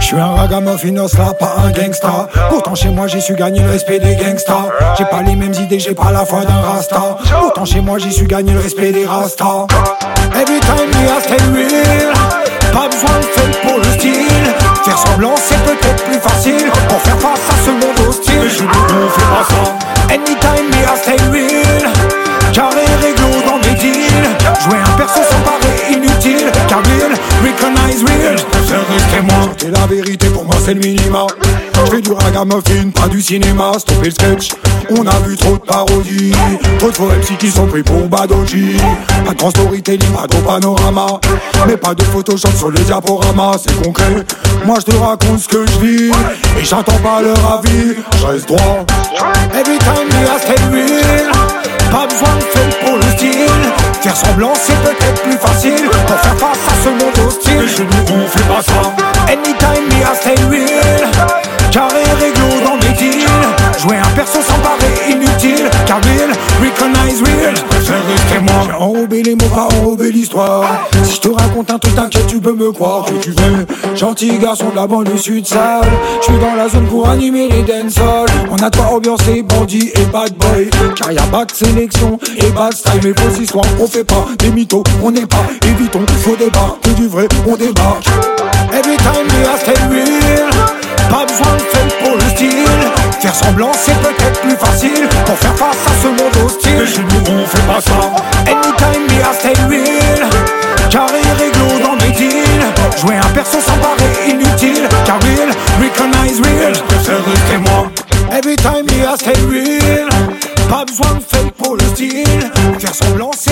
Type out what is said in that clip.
Je suis un ragamuffin sera pas un gangsta. Pourtant chez moi j'ai su gagner le respect des gangsters. J'ai pas les mêmes idées, j'ai pas la foi d'un rasta. Pourtant chez moi j'ai su gagner le respect des rastas. Vérité pour moi c'est le minima. Fais du ragamuffin, pas du cinéma. Stopper le sketch. On a vu trop de parodies. Trop de faux MC qui sont pris pour Badoji. Pas de grand storytelling, pas de panorama. Mais pas de Photoshop sur le diaporama. C'est concret. Moi je te raconte ce que je vis. Et j'entends pas leur avis. Je reste droit. Every time stay real. Pas besoin de fake pour le style. Faire semblant, c'est peut-être plus facile. Pour faire face à ce monde hostile. Je nous on fait pas ça. Anytime we are stay Les mots, pas enrobé l'histoire. Si je te raconte un truc, t'inquiète, tu peux me croire que tu veux. Gentil garçon de la banlieue sud-sale. Je suis dans la zone pour animer les dancehalls. On a trois ambiancés, bandits et bad boy. Car y'a pas de sélection et bad style. Mais fausses histoires, on fait pas des mythos. On n'est pas, évitons, faux débat. Que du vrai, on débarque. Every time we are stay Faire semblant, c'est peut-être plus facile pour faire face à ce monde hostile. Mais chez nous, on fait pas ça. Anytime we are stay real. Carré réglo dans mes deals. Jouer un perso sans paraît inutile. Car real, recognize real. Je préfère rester moi. Every time we are stay real. Pas besoin de fake pour le style. Faire semblant, c'est